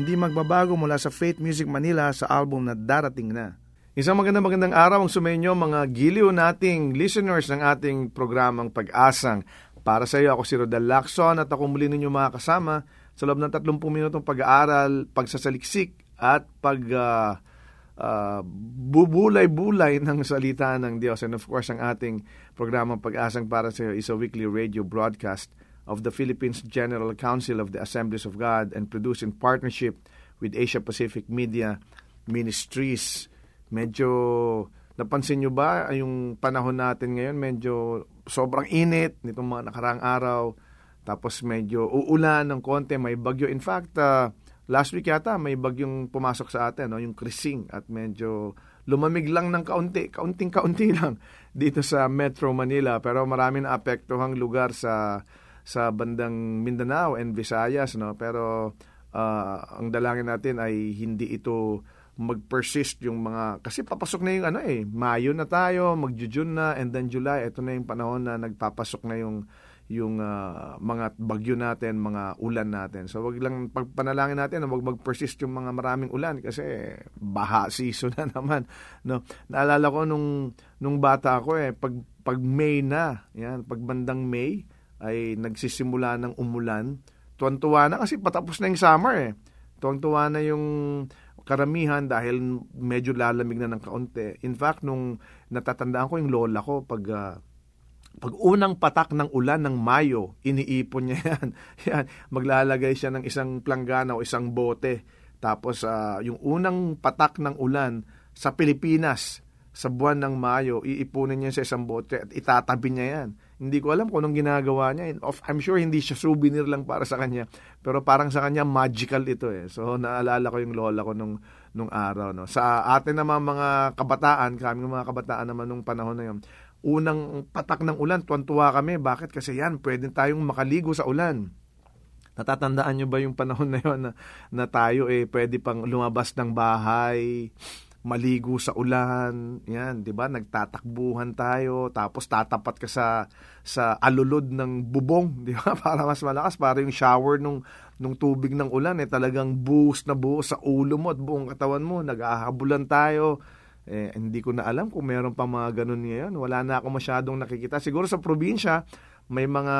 Hindi magbabago mula sa Faith Music Manila sa album na darating na. Isang magandang magandang araw ang sumainyo mga giliw nating listeners ng ating programang Pag-asang. Para sa iyo, ako si Rodel Lacson at ako muli ninyo mga kasama sa loob ng 30 minutong pag-aaral, pagsasaliksik at pag uh, uh, bubulay-bulay ng salita ng Diyos. And of course, ang ating programang Pag-asang para sa iyo is a weekly radio broadcast of the Philippines General Council of the Assemblies of God and produced in partnership with Asia Pacific Media Ministries. Medyo napansin nyo ba yung panahon natin ngayon? Medyo sobrang init nitong mga nakaraang araw. Tapos medyo uulan ng konti may bagyo. In fact uh, last week yata may bagyong pumasok sa atin no? Yung Krising. At medyo lumamig lang ng kaunti. Kaunting kaunti lang dito sa Metro Manila. Pero marami na apektuhang lugar sa sa bandang Mindanao and Visayas no pero uh, ang dalangin natin ay hindi ito mag-persist yung mga kasi papasok na yung ano eh Mayo na tayo magjo-June na and then July ito na yung panahon na nagpapasok na yung yung uh, mga bagyo natin, mga ulan natin. So wag lang pagpanalangin natin na wag mag-persist yung mga maraming ulan kasi baha season na naman, no. Naalala ko nung nung bata ako eh pag pag May na, yan, pag bandang May ay nagsisimula ng umulan. Tuwan-tuwa na kasi patapos na yung summer eh. Tuwang-tuwa na yung karamihan dahil medyo lalamig na ng kaunti. In fact, nung natatandaan ko yung lola ko, pag, uh, pag unang patak ng ulan ng Mayo, iniipon niya yan. yan. Maglalagay siya ng isang planggana o isang bote. Tapos uh, yung unang patak ng ulan sa Pilipinas, sa buwan ng Mayo, iipunin niya sa isang bote at itatabi niya yan. Hindi ko alam kung anong ginagawa niya. I'm sure hindi siya souvenir lang para sa kanya. Pero parang sa kanya magical ito eh. So naalala ko yung lola ko nung, nung araw. No? Sa atin naman mga kabataan, kami mga kabataan naman nung panahon na yun, unang patak ng ulan, tuwan-tuwa kami. Bakit? Kasi yan, pwede tayong makaligo sa ulan. Natatandaan nyo ba yung panahon na yun na, na tayo eh pwede pang lumabas ng bahay, maligo sa ulan, yan, 'di ba? Nagtatakbuhan tayo, tapos tatapat ka sa sa alulod ng bubong, 'di ba? Para mas malakas, para yung shower nung nung tubig ng ulan eh talagang buhos na buhos sa ulo mo at buong katawan mo, nag-ahabulan tayo. Eh, hindi ko na alam kung meron pa mga ganun ngayon. Wala na ako masyadong nakikita. Siguro sa probinsya, may mga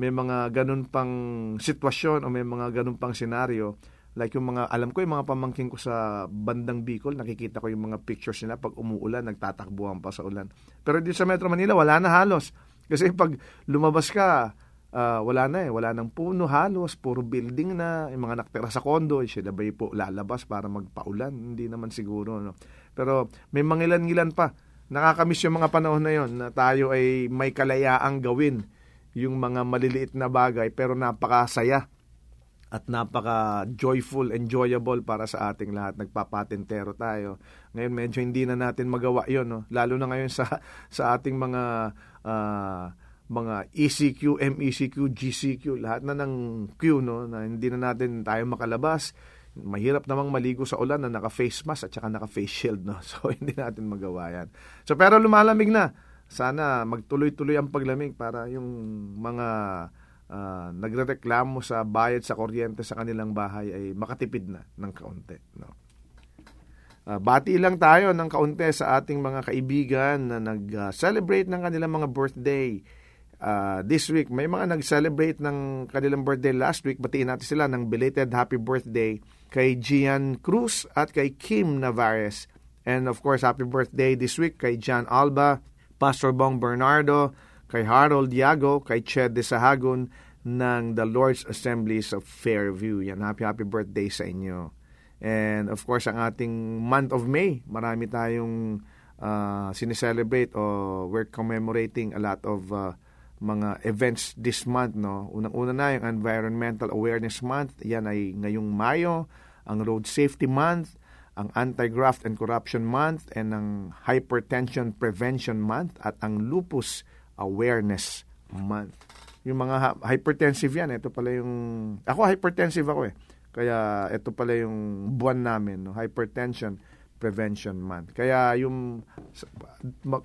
may mga ganun pang sitwasyon o may mga ganun pang senaryo Like yung mga, alam ko yung mga pamangking ko sa bandang Bicol, nakikita ko yung mga pictures nila pag umuulan, nagtatakbuhan pa sa ulan. Pero dito sa Metro Manila, wala na halos. Kasi pag lumabas ka, uh, wala na eh. Wala nang puno halos, puro building na. Yung mga nakatira sa kondo, eh, sila ba po lalabas para magpaulan? Hindi naman siguro. No? Pero may mangilan-ngilan pa. Nakakamiss yung mga panahon na yon na tayo ay may kalayaang gawin yung mga maliliit na bagay pero napakasaya at napaka joyful, enjoyable para sa ating lahat. Nagpapatentero tayo. Ngayon medyo hindi na natin magawa 'yon, no? Lalo na ngayon sa sa ating mga uh, mga ECQ, MECQ, GCQ, lahat na ng Q no na hindi na natin tayo makalabas. Mahirap namang maligo sa ulan na naka-face mask at saka naka-face shield no. So hindi natin magawa 'yan. So pero lumalamig na. Sana magtuloy-tuloy ang paglamig para yung mga uh, nagrereklamo sa bayad sa kuryente sa kanilang bahay ay makatipid na ng kaunti. No? Uh, bati lang tayo ng kaunti sa ating mga kaibigan na nag-celebrate ng kanilang mga birthday uh, this week. May mga nag-celebrate ng kanilang birthday last week. Batiin natin sila ng belated happy birthday kay Gian Cruz at kay Kim Navarez. And of course, happy birthday this week kay John Alba, Pastor Bong Bernardo, kay Harold Diago, kay Ched de Sahagun ng the Lord's Assemblies of Fairview. Yan, happy happy birthday sa inyo. And of course, ang ating month of May, marami tayong uh, sineselebrate o we're commemorating a lot of uh, mga events this month. No? Unang-una na yung Environmental Awareness Month. Yan ay ngayong Mayo. Ang Road Safety Month, ang Anti-Graft and Corruption Month, and ang Hypertension Prevention Month, at ang Lupus Awareness Month. Yung mga hypertensive yan, ito pala yung... Ako hypertensive ako eh. Kaya ito pala yung buwan namin, no? Hypertension Prevention Month. Kaya yung,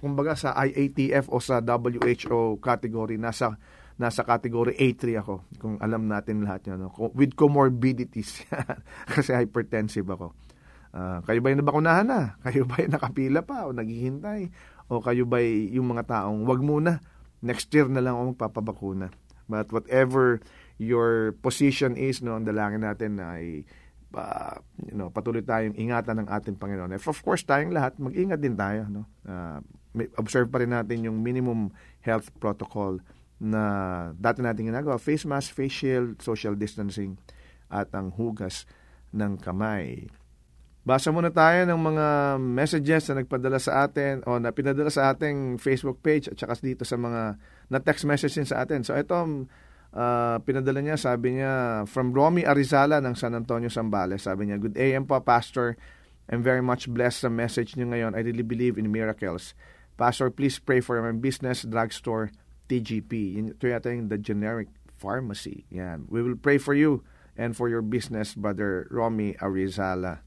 kumbaga sa IATF o sa WHO category, nasa nasa category A3 ako. Kung alam natin lahat yan. No? With comorbidities. Kasi hypertensive ako. Uh, kayo ba yung nabakunahan na? Kayo ba yung nakapila pa o naghihintay? O kayo ba yung mga taong wag muna, next year na lang ako magpapabakuna. But whatever your position is, no, ang dalangin natin ay uh, you know, patuloy tayong ingatan ng ating Panginoon. If of course, tayong lahat, mag-ingat din tayo. No? Uh, observe pa rin natin yung minimum health protocol na dati natin ginagawa. Face mask, face shield, social distancing, at ang hugas ng kamay. Basa muna tayo ng mga messages na nagpadala sa atin o na pinadala sa ating Facebook page at saka dito sa mga na text messages sa atin. So ito, uh, pinadala niya, sabi niya, from Romy Arizala ng San Antonio, Zambales. Sabi niya, Good AM po, Pastor. I'm very much blessed sa message niyo ngayon. I really believe in miracles. Pastor, please pray for my business, drugstore, TGP. Ito yata yung the generic pharmacy. Yan. We will pray for you and for your business, Brother Romy Arizala.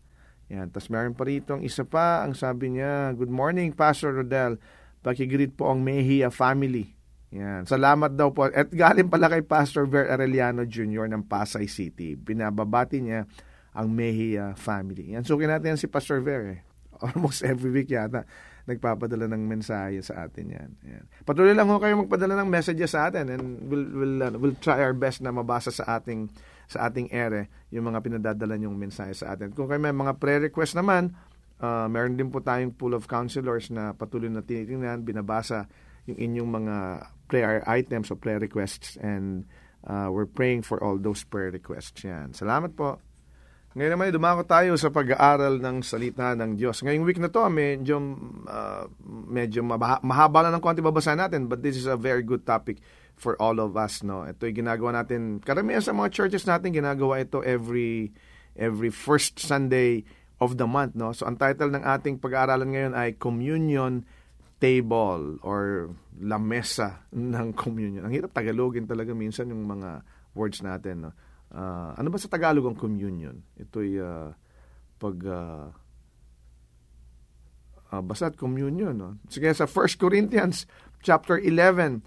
Yan. Tapos meron pa rito ang isa pa, ang sabi niya, Good morning, Pastor Rodel. Pakigreet po ang Mejia family. Yan. Salamat daw po. At galing pala kay Pastor Ver Arellano Jr. ng Pasay City. Binababati niya ang Mejia family. Yan. Sukin natin yan si Pastor Ver eh. Almost every week yata nagpapadala ng mensahe sa atin yan. yan. Patuloy lang ho kayo magpadala ng messages sa atin and we'll, we'll, uh, we'll try our best na mabasa sa ating sa ating ere yung mga pinadadala niyong mensahe sa atin. Kung kayo may mga prayer request naman, uh, meron din po tayong pool of counselors na patuloy na tinitingnan, binabasa yung inyong mga prayer items o prayer requests and uh, we're praying for all those prayer requests. Yan. Salamat po. Ngayon naman, dumako tayo sa pag-aaral ng salita ng Diyos. Ngayong week na to, medyo, uh, medyo mahaba na ng konti babasahin natin, but this is a very good topic for all of us, no. Ito ay ginagawa natin, karamihan sa mga churches natin ginagawa ito every every first Sunday of the month, no. So ang title ng ating pag-aaralan ngayon ay Communion Table or La Mesa ng Communion. Ang hirap Tagalogin talaga minsan yung mga words natin, no. Uh, ano ba sa Tagalog ang communion? Ito'y uh, pag uh, uh, basta communion. No? Sige, sa 1 Corinthians chapter 11,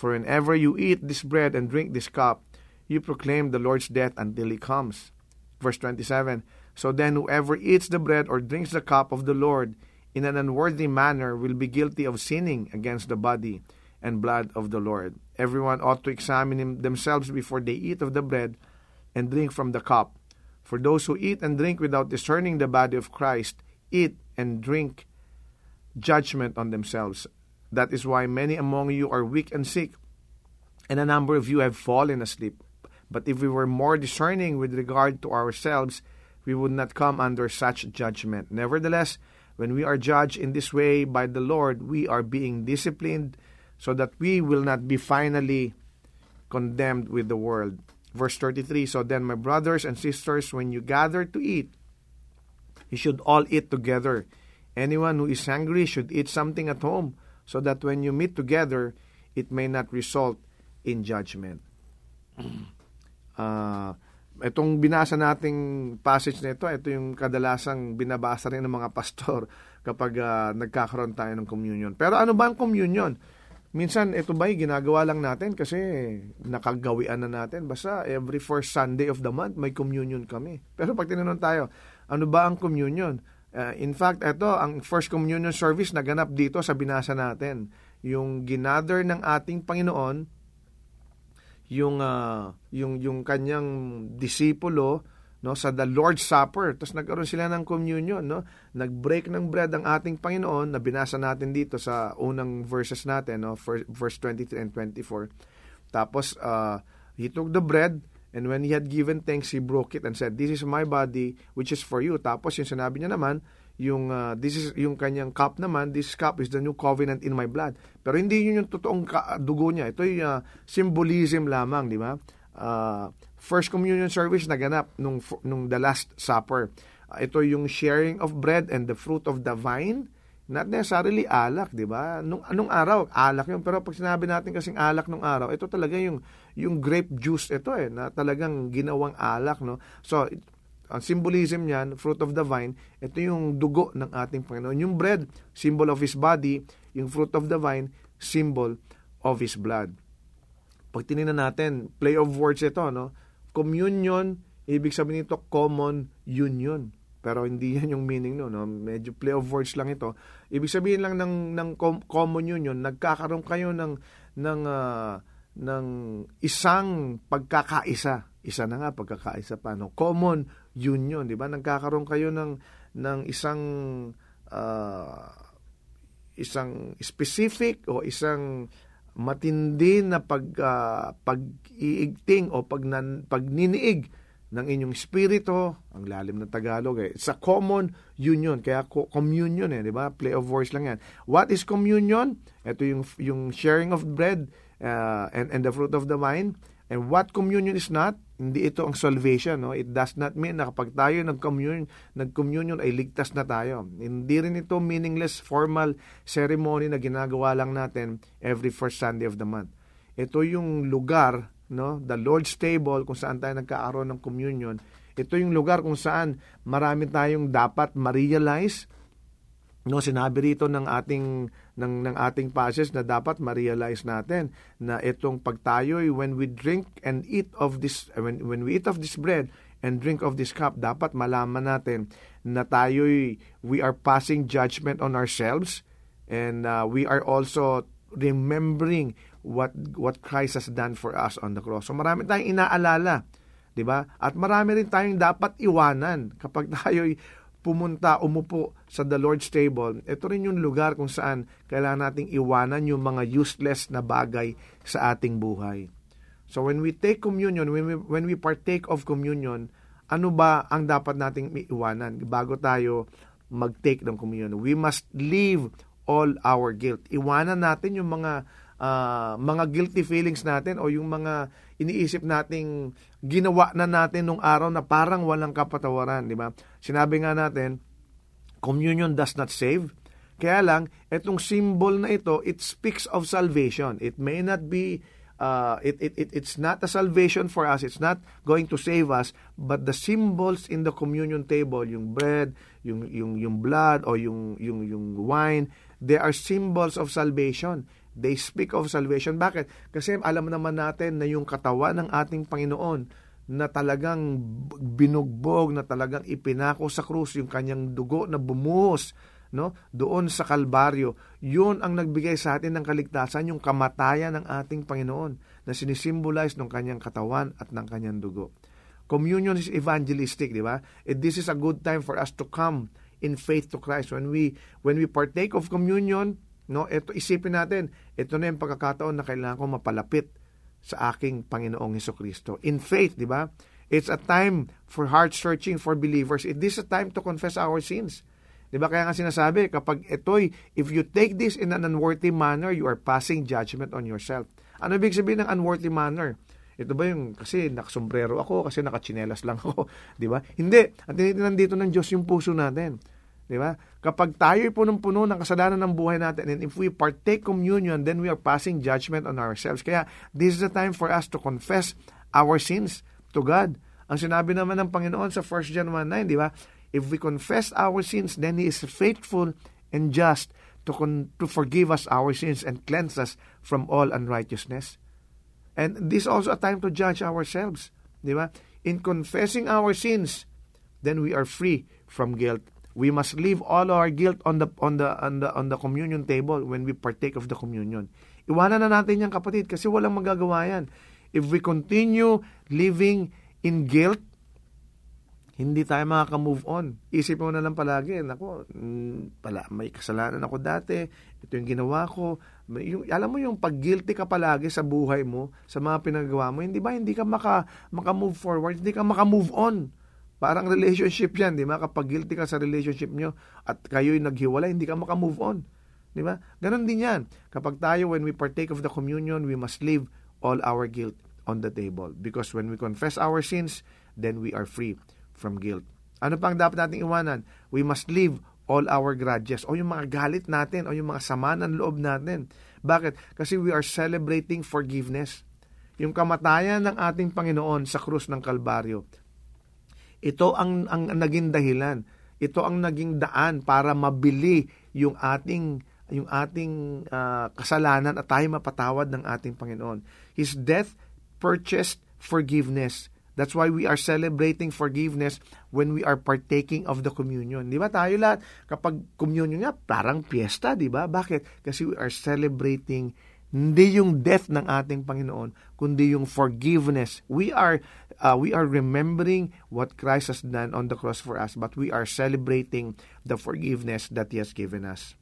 For whenever you eat this bread and drink this cup, you proclaim the Lord's death until he comes. Verse 27 So then, whoever eats the bread or drinks the cup of the Lord in an unworthy manner will be guilty of sinning against the body and blood of the Lord. Everyone ought to examine themselves before they eat of the bread and drink from the cup. For those who eat and drink without discerning the body of Christ eat and drink judgment on themselves. That is why many among you are weak and sick, and a number of you have fallen asleep. But if we were more discerning with regard to ourselves, we would not come under such judgment. Nevertheless, when we are judged in this way by the Lord, we are being disciplined so that we will not be finally condemned with the world. Verse 33 So then, my brothers and sisters, when you gather to eat, you should all eat together. Anyone who is hungry should eat something at home so that when you meet together, it may not result in judgment. Uh, itong binasa nating passage na ito, ito yung kadalasang binabasa rin ng mga pastor kapag uh, nagkakaroon tayo ng communion. Pero ano ba ang communion? Minsan, ito ba ginagawa lang natin kasi nakagawian na natin. Basta every first Sunday of the month, may communion kami. Pero pag tinanong tayo, ano ba ang communion? Uh, in fact, ito, ang First Communion Service naganap dito sa binasa natin. Yung ginather ng ating Panginoon, yung, uh, yung, yung kanyang disipulo, no, sa the Lord's Supper. Tapos nagkaroon sila ng communion, no? Nag-break ng bread ang ating Panginoon na binasa natin dito sa unang verses natin, no, verse 23 and 24. Tapos uh, he took the bread And when he had given thanks, he broke it and said, This is my body, which is for you. Tapos yung sinabi niya naman, yung uh, this is yung kanyang cup naman, this cup is the new covenant in my blood. Pero hindi yun yung totoong dugo niya. Ito yung uh, symbolism lamang, di ba? uh, first communion service na ganap nung, nung the Last Supper. Uh, ito yung sharing of bread and the fruit of the vine. Not necessarily alak, di ba? Nung, anong araw, alak yun. Pero pag sinabi natin kasing alak nung araw, ito talaga yung, yung grape juice ito eh, na talagang ginawang alak, no? So, ang symbolism niyan, fruit of the vine, ito yung dugo ng ating Panginoon. Yung bread, symbol of His body. Yung fruit of the vine, symbol of His blood. Pag tinignan natin, play of words ito, no? Communion, ibig sabihin nito, common union. Pero hindi yan yung meaning no, no? Medyo play of words lang ito. Ibig sabihin lang ng ng common union, nagkakaroon kayo ng ng uh, ng isang pagkakaisa. Isa na nga pagkakaisa pa no. Common union, 'di ba? Nagkakaroon kayo ng ng isang uh, isang specific o isang matindi na pag uh, pag-iigting o pag pagniniig ng inyong spirito, ang lalim ng Tagalog eh. It's a common union, kaya communion eh, di ba? Play of words lang yan. What is communion? Ito yung, yung sharing of bread uh, and, and the fruit of the vine. And what communion is not? Hindi ito ang salvation. No? It does not mean na kapag tayo nag-communion, nag-communion ay ligtas na tayo. Hindi rin ito meaningless formal ceremony na ginagawa lang natin every first Sunday of the month. Ito yung lugar no? The Lord's table kung saan tayo nagkaaroon ng communion. Ito yung lugar kung saan marami tayong dapat ma-realize. No, sinabi rito ng ating ng ng ating passage na dapat ma-realize natin na itong pagtayoy when we drink and eat of this when when we eat of this bread and drink of this cup dapat malaman natin na tayo'y we are passing judgment on ourselves and uh, we are also remembering what what Christ has done for us on the cross. So marami tayong inaalala, 'di ba? At marami rin tayong dapat iwanan kapag tayo'y pumunta, umupo sa the Lord's table. Ito rin yung lugar kung saan kailangan nating iwanan yung mga useless na bagay sa ating buhay. So when we take communion, when we, when we partake of communion, ano ba ang dapat nating iwanan bago tayo mag-take ng communion? We must leave all our guilt. Iwanan natin yung mga uh, mga guilty feelings natin o yung mga iniisip nating ginawa na natin nung araw na parang walang kapatawaran, di ba? Sinabi nga natin, communion does not save. Kaya lang, itong symbol na ito, it speaks of salvation. It may not be uh, it, it, it, it's not a salvation for us. It's not going to save us. But the symbols in the communion table, yung bread, yung, yung, yung blood, o yung, yung, yung wine, they are symbols of salvation. They speak of salvation. Bakit? Kasi alam naman natin na yung katawan ng ating Panginoon na talagang binugbog, na talagang ipinako sa krus, yung kanyang dugo na bumuhos no? doon sa Kalbaryo. Yun ang nagbigay sa atin ng kaligtasan, yung kamatayan ng ating Panginoon na sinisimbolize ng kanyang katawan at ng kanyang dugo. Communion is evangelistic, di ba? And this is a good time for us to come in faith to Christ. When we when we partake of communion, No, ito isipin natin, ito na yung pagkakataon na kailangan ko mapalapit sa aking Panginoong Heso Kristo. In faith, di ba? It's a time for heart searching for believers. It is a time to confess our sins. Di ba kaya nga sinasabi, kapag ito'y, if you take this in an unworthy manner, you are passing judgment on yourself. Ano ibig sabihin ng unworthy manner? Ito ba yung, kasi nakasombrero ako, kasi nakachinelas lang ako, di ba? Hindi. Ang tinitingnan dito ng Diyos yung puso natin. Di ba? Kapag tayo punong-puno ng kasalanan ng buhay natin, and if we partake communion, then we are passing judgment on ourselves. Kaya, this is the time for us to confess our sins to God. Ang sinabi naman ng Panginoon sa 1 John 1.9, di ba? If we confess our sins, then He is faithful and just to, con- to forgive us our sins and cleanse us from all unrighteousness. And this is also a time to judge ourselves. Di ba? In confessing our sins, then we are free from guilt We must leave all our guilt on the on the on the on the communion table when we partake of the communion. Iwanan na natin yan kapatid kasi walang magagawa yan. If we continue living in guilt, hindi tayo makaka-move on. Isip mo na lang palagi, nako, mm, pala, may kasalanan ako dati, ito yung ginawa ko. Yung, alam mo yung pag-guilty ka palagi sa buhay mo, sa mga pinagawa mo, hindi ba hindi ka maka, maka-move forward, hindi ka maka-move on. Parang relationship yan, di ba? Kapag guilty ka sa relationship nyo at kayo'y naghiwalay, hindi ka makamove on. Di ba? Ganon din yan. Kapag tayo, when we partake of the communion, we must leave all our guilt. on the table. Because when we confess our sins, then we are free from guilt. Ano pang dapat nating iwanan? We must leave all our grudges o yung mga galit natin o yung mga sama ng loob natin. Bakit? Kasi we are celebrating forgiveness. Yung kamatayan ng ating Panginoon sa krus ng Kalbaryo. Ito ang, ang naging dahilan. Ito ang naging daan para mabili yung ating yung ating uh, kasalanan at tayo mapatawad ng ating Panginoon. His death purchased forgiveness. That's why we are celebrating forgiveness when we are partaking of the communion. Di ba tayo lahat, kapag communion nga, parang piyesta, di ba? Bakit? Kasi we are celebrating hindi yung death ng ating Panginoon, kundi yung forgiveness. We are uh, we are remembering what Christ has done on the cross for us, but we are celebrating the forgiveness that He has given us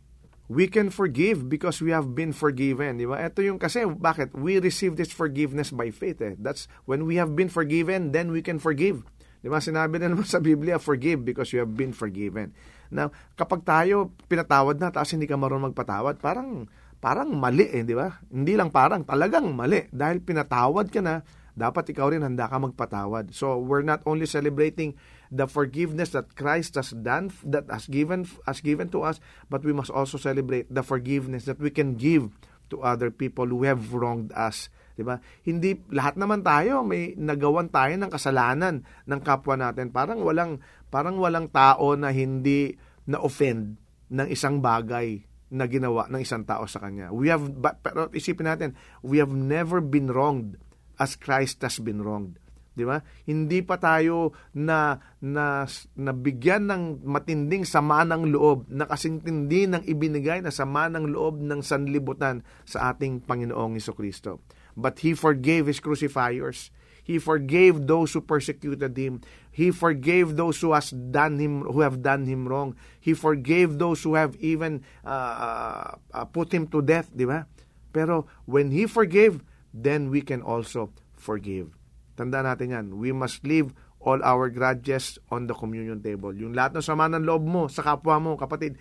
we can forgive because we have been forgiven. Di ba? Ito yung kasi, bakit? We receive this forgiveness by faith. Eh. That's when we have been forgiven, then we can forgive. Di ba? Sinabi na naman sa Biblia, forgive because you have been forgiven. Now, kapag tayo pinatawad na, tapos hindi ka marunong magpatawad, parang, parang mali eh, di ba? Hindi lang parang, talagang mali. Dahil pinatawad ka na, dapat ikaw rin handa ka magpatawad. So, we're not only celebrating the forgiveness that Christ has done, that has given, has given to us, but we must also celebrate the forgiveness that we can give to other people who have wronged us. Diba? Hindi lahat naman tayo may nagawan tayo ng kasalanan ng kapwa natin. Parang walang parang walang tao na hindi na offend ng isang bagay na ginawa ng isang tao sa kanya. We have but, pero isipin natin, we have never been wronged as Christ has been wronged. Di ba? Hindi pa tayo na, na nabigyan ng matinding sama ng loob, na kasintindi ng ibinigay na sama ng loob ng sanlibutan sa ating Panginoong Iso Kristo. But He forgave His crucifiers. He forgave those who persecuted Him. He forgave those who has done him who have done him wrong. He forgave those who have even uh, uh, put him to death, di ba? Pero when he forgave, then we can also forgive. Tandaan natin yan. We must leave all our grudges on the communion table. Yung lahat ng sama ng loob mo sa kapwa mo, kapatid,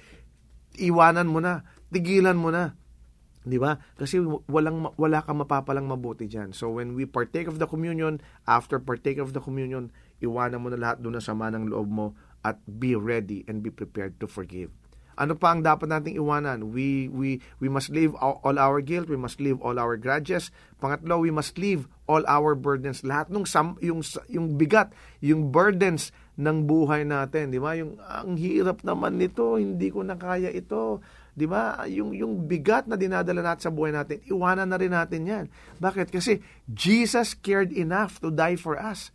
iwanan mo na, tigilan mo na. Di ba? Kasi walang, wala kang mapapalang mabuti dyan. So when we partake of the communion, after partake of the communion, iwanan mo na lahat doon na sama ng loob mo at be ready and be prepared to forgive. Ano pa ang dapat nating iwanan? We, we, we must leave all, our guilt, we must leave all our grudges. Pangatlo, we must leave all our burdens. Lahat ng sam, yung, yung bigat, yung burdens ng buhay natin. Di ba? Yung, ang hirap naman nito, hindi ko na kaya ito. Di ba? Yung, yung bigat na dinadala natin sa buhay natin, iwanan na rin natin yan. Bakit? Kasi Jesus cared enough to die for us.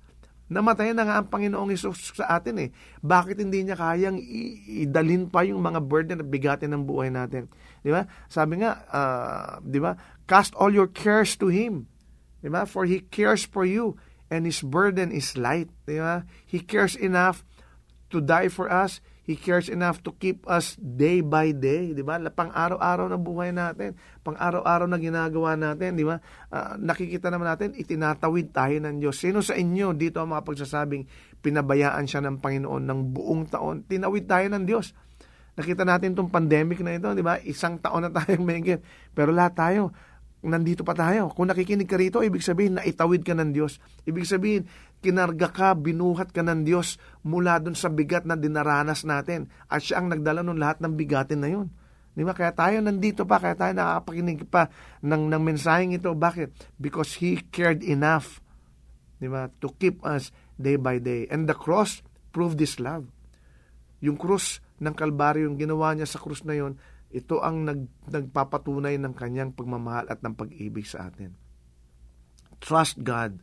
Namatay na nga ang Panginoong Isus sa atin eh. Bakit hindi niya kayang idalin pa yung mga burden at bigatin ng buhay natin? Di ba? Sabi nga, uh, di ba? Cast all your cares to Him. Di ba? For He cares for you and His burden is light. Di ba? He cares enough to die for us. He cares enough to keep us day by day, di ba? Pang araw-araw na buhay natin, pang araw-araw na ginagawa natin, di ba? Uh, nakikita naman natin, itinatawid tayo ng Diyos. Sino sa inyo dito ang mga pagsasabing pinabayaan siya ng Panginoon ng buong taon? Tinawid tayo ng Diyos. Nakita natin itong pandemic na ito, di ba? Isang taon na tayong may Pero lahat tayo, nandito pa tayo. Kung nakikinig ka rito, ibig sabihin na itawid ka ng Diyos. Ibig sabihin, kinarga ka, binuhat ka ng Diyos mula dun sa bigat na dinaranas natin. At siya ang nagdala ng lahat ng bigatin na yun. Di ba? Kaya tayo nandito pa, kaya tayo nakakapakinig pa ng, ng mensaheng ito. Bakit? Because He cared enough di ba, to keep us day by day. And the cross proved this love. Yung krus ng Kalbaryo, yung ginawa niya sa krus na yon, ito ang nag, nagpapatunay ng kanyang pagmamahal at ng pag-ibig sa atin. Trust God.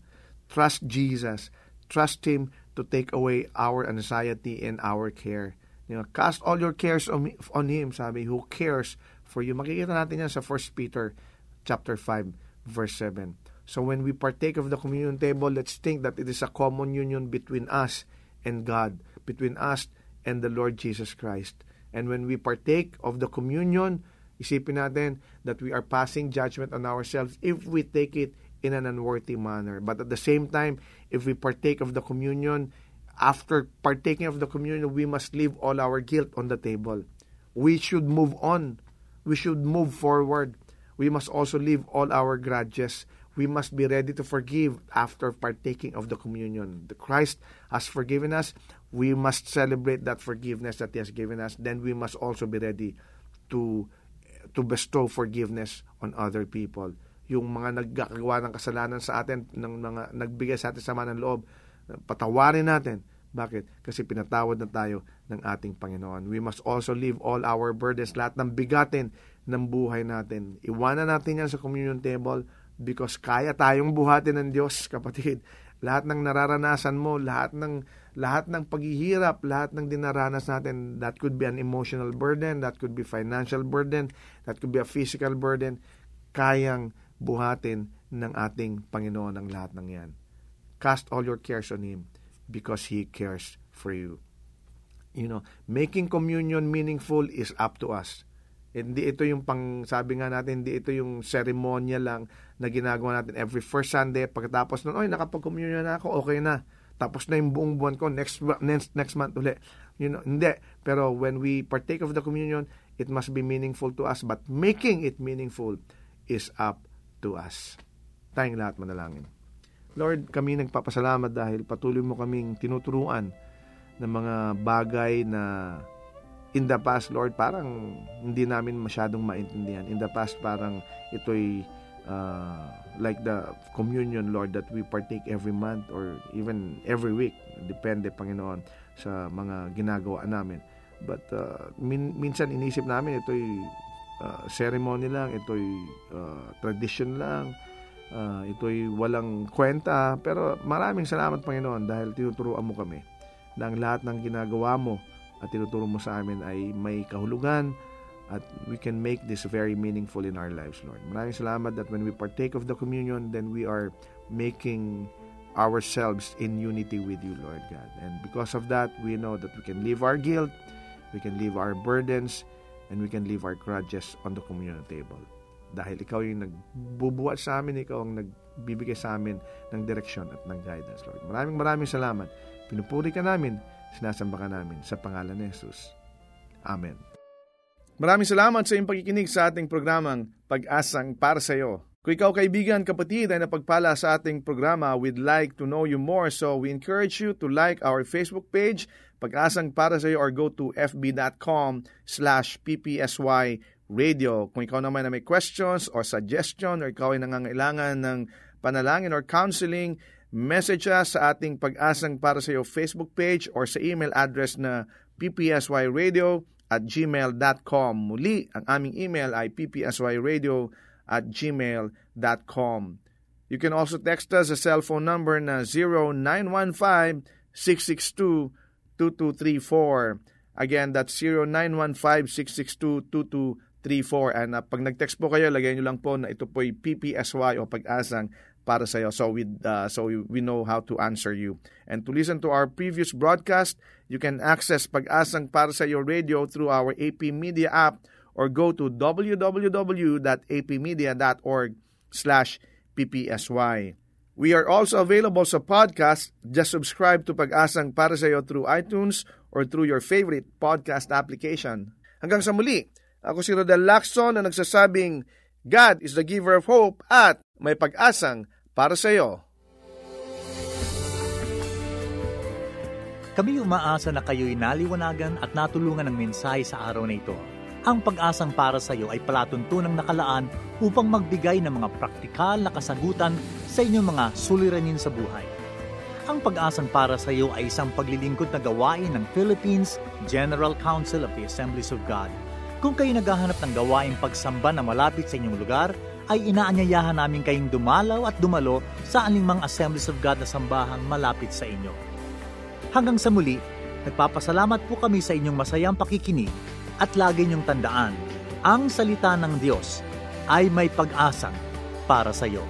Trust Jesus. Trust Him to take away our anxiety and our care. You know, cast all your cares on, on Him, sabi, who cares for you. Makikita natin yan sa 1 Peter chapter 5, verse 7. So when we partake of the communion table, let's think that it is a common union between us and God, between us and the Lord Jesus Christ. And when we partake of the communion, isipin natin that we are passing judgment on ourselves if we take it in an unworthy manner. But at the same time, if we partake of the communion, after partaking of the communion, we must leave all our guilt on the table. We should move on. We should move forward. We must also leave all our grudges. we must be ready to forgive after partaking of the communion. The Christ has forgiven us. We must celebrate that forgiveness that He has given us. Then we must also be ready to to bestow forgiveness on other people. Yung mga naggagawa ng kasalanan sa atin, ng mga nagbigay sa atin sama ng loob, patawarin natin. Bakit? Kasi pinatawad na tayo ng ating Panginoon. We must also leave all our burdens, lahat ng bigatin ng buhay natin. Iwanan natin yan sa communion table because kaya tayong buhatin ng Diyos, kapatid. Lahat ng nararanasan mo, lahat ng lahat ng paghihirap, lahat ng dinaranas natin, that could be an emotional burden, that could be financial burden, that could be a physical burden, kayang buhatin ng ating Panginoon ang lahat ng yan. Cast all your cares on Him because He cares for you. You know, making communion meaningful is up to us. Hindi ito yung pang, sabi nga natin, hindi ito yung seremonya lang na ginagawa natin every first Sunday. Pagkatapos nun, oy, nakapag-communion na ako, okay na. Tapos na yung buong buwan ko, next, next, next month uli. You know, hindi. Pero when we partake of the communion, it must be meaningful to us. But making it meaningful is up to us. Tayong lahat manalangin. Lord, kami nagpapasalamat dahil patuloy mo kaming tinuturuan ng mga bagay na in the past, Lord, parang hindi namin masyadong maintindihan. In the past, parang ito'y uh, like the communion, Lord, that we partake every month or even every week. Depende, Panginoon, sa mga ginagawa namin. But uh, min- minsan inisip namin ito'y uh, ceremony lang, ito'y uh, tradition lang, uh, ito'y walang kwenta. Pero maraming salamat, Panginoon, dahil tinuturuan mo kami na lahat ng ginagawa mo at tinuturo mo sa amin ay may kahulugan at we can make this very meaningful in our lives, Lord. Maraming salamat that when we partake of the communion, then we are making ourselves in unity with you, Lord God. And because of that, we know that we can leave our guilt, we can leave our burdens, and we can leave our grudges on the communion table. Dahil ikaw yung nagbubuhat sa amin, ikaw ang nagbibigay sa amin ng direksyon at ng guidance, Lord. Maraming maraming salamat. Pinupuri ka namin Sinasamba ka namin sa pangalan ni Jesus. Amen. Maraming salamat sa iyong pagkikinig sa ating programang Pag-asang para sa iyo. Kung ikaw kaibigan, kapatid ay napagpala sa ating programa, we'd like to know you more. So we encourage you to like our Facebook page, Pag-asang para sa iyo, or go to fb.com slash ppsy radio. Kung ikaw naman na may questions or suggestion or ikaw ay nangangailangan ng panalangin or counseling, message us sa ating pag-asang para sa iyo Facebook page or sa email address na ppsyradio at gmail.com. Muli, ang aming email ay ppsyradio at gmail.com. You can also text us sa cellphone number na 0915-662-2234. Again, that's 0915-662-2234. And uh, pag nag-text po kayo, lagyan nyo lang po na ito po'y PPSY o pag-asang para sa iyo. So we uh, so we know how to answer you. And to listen to our previous broadcast, you can access Pag-asang para sa iyo radio through our AP Media app or go to www.apmedia.org/ppsy. We are also available sa podcast. Just subscribe to Pag-asang para sa iyo through iTunes or through your favorite podcast application. Hanggang sa muli, ako si Rodel Lacson na nagsasabing God is the giver of hope at may pag-asang para sa iyo. Kami umaasa na kayo'y naliwanagan at natulungan ng mensahe sa araw na ito. Ang pag-asang para sa iyo ay palatuntunang nakalaan upang magbigay ng mga praktikal na kasagutan sa inyong mga suliranin sa buhay. Ang pag-asang para sa iyo ay isang paglilingkod na gawain ng Philippines General Council of the Assemblies of God. Kung kayo naghahanap ng gawaing pagsamba na malapit sa inyong lugar, ay inaanyayahan namin kayong dumalaw at dumalo sa aningmang Assemblies of God na sambahang malapit sa inyo. Hanggang sa muli, nagpapasalamat po kami sa inyong masayang pakikinig at lagi niyong tandaan, ang salita ng Diyos ay may pag-asang para sa iyo.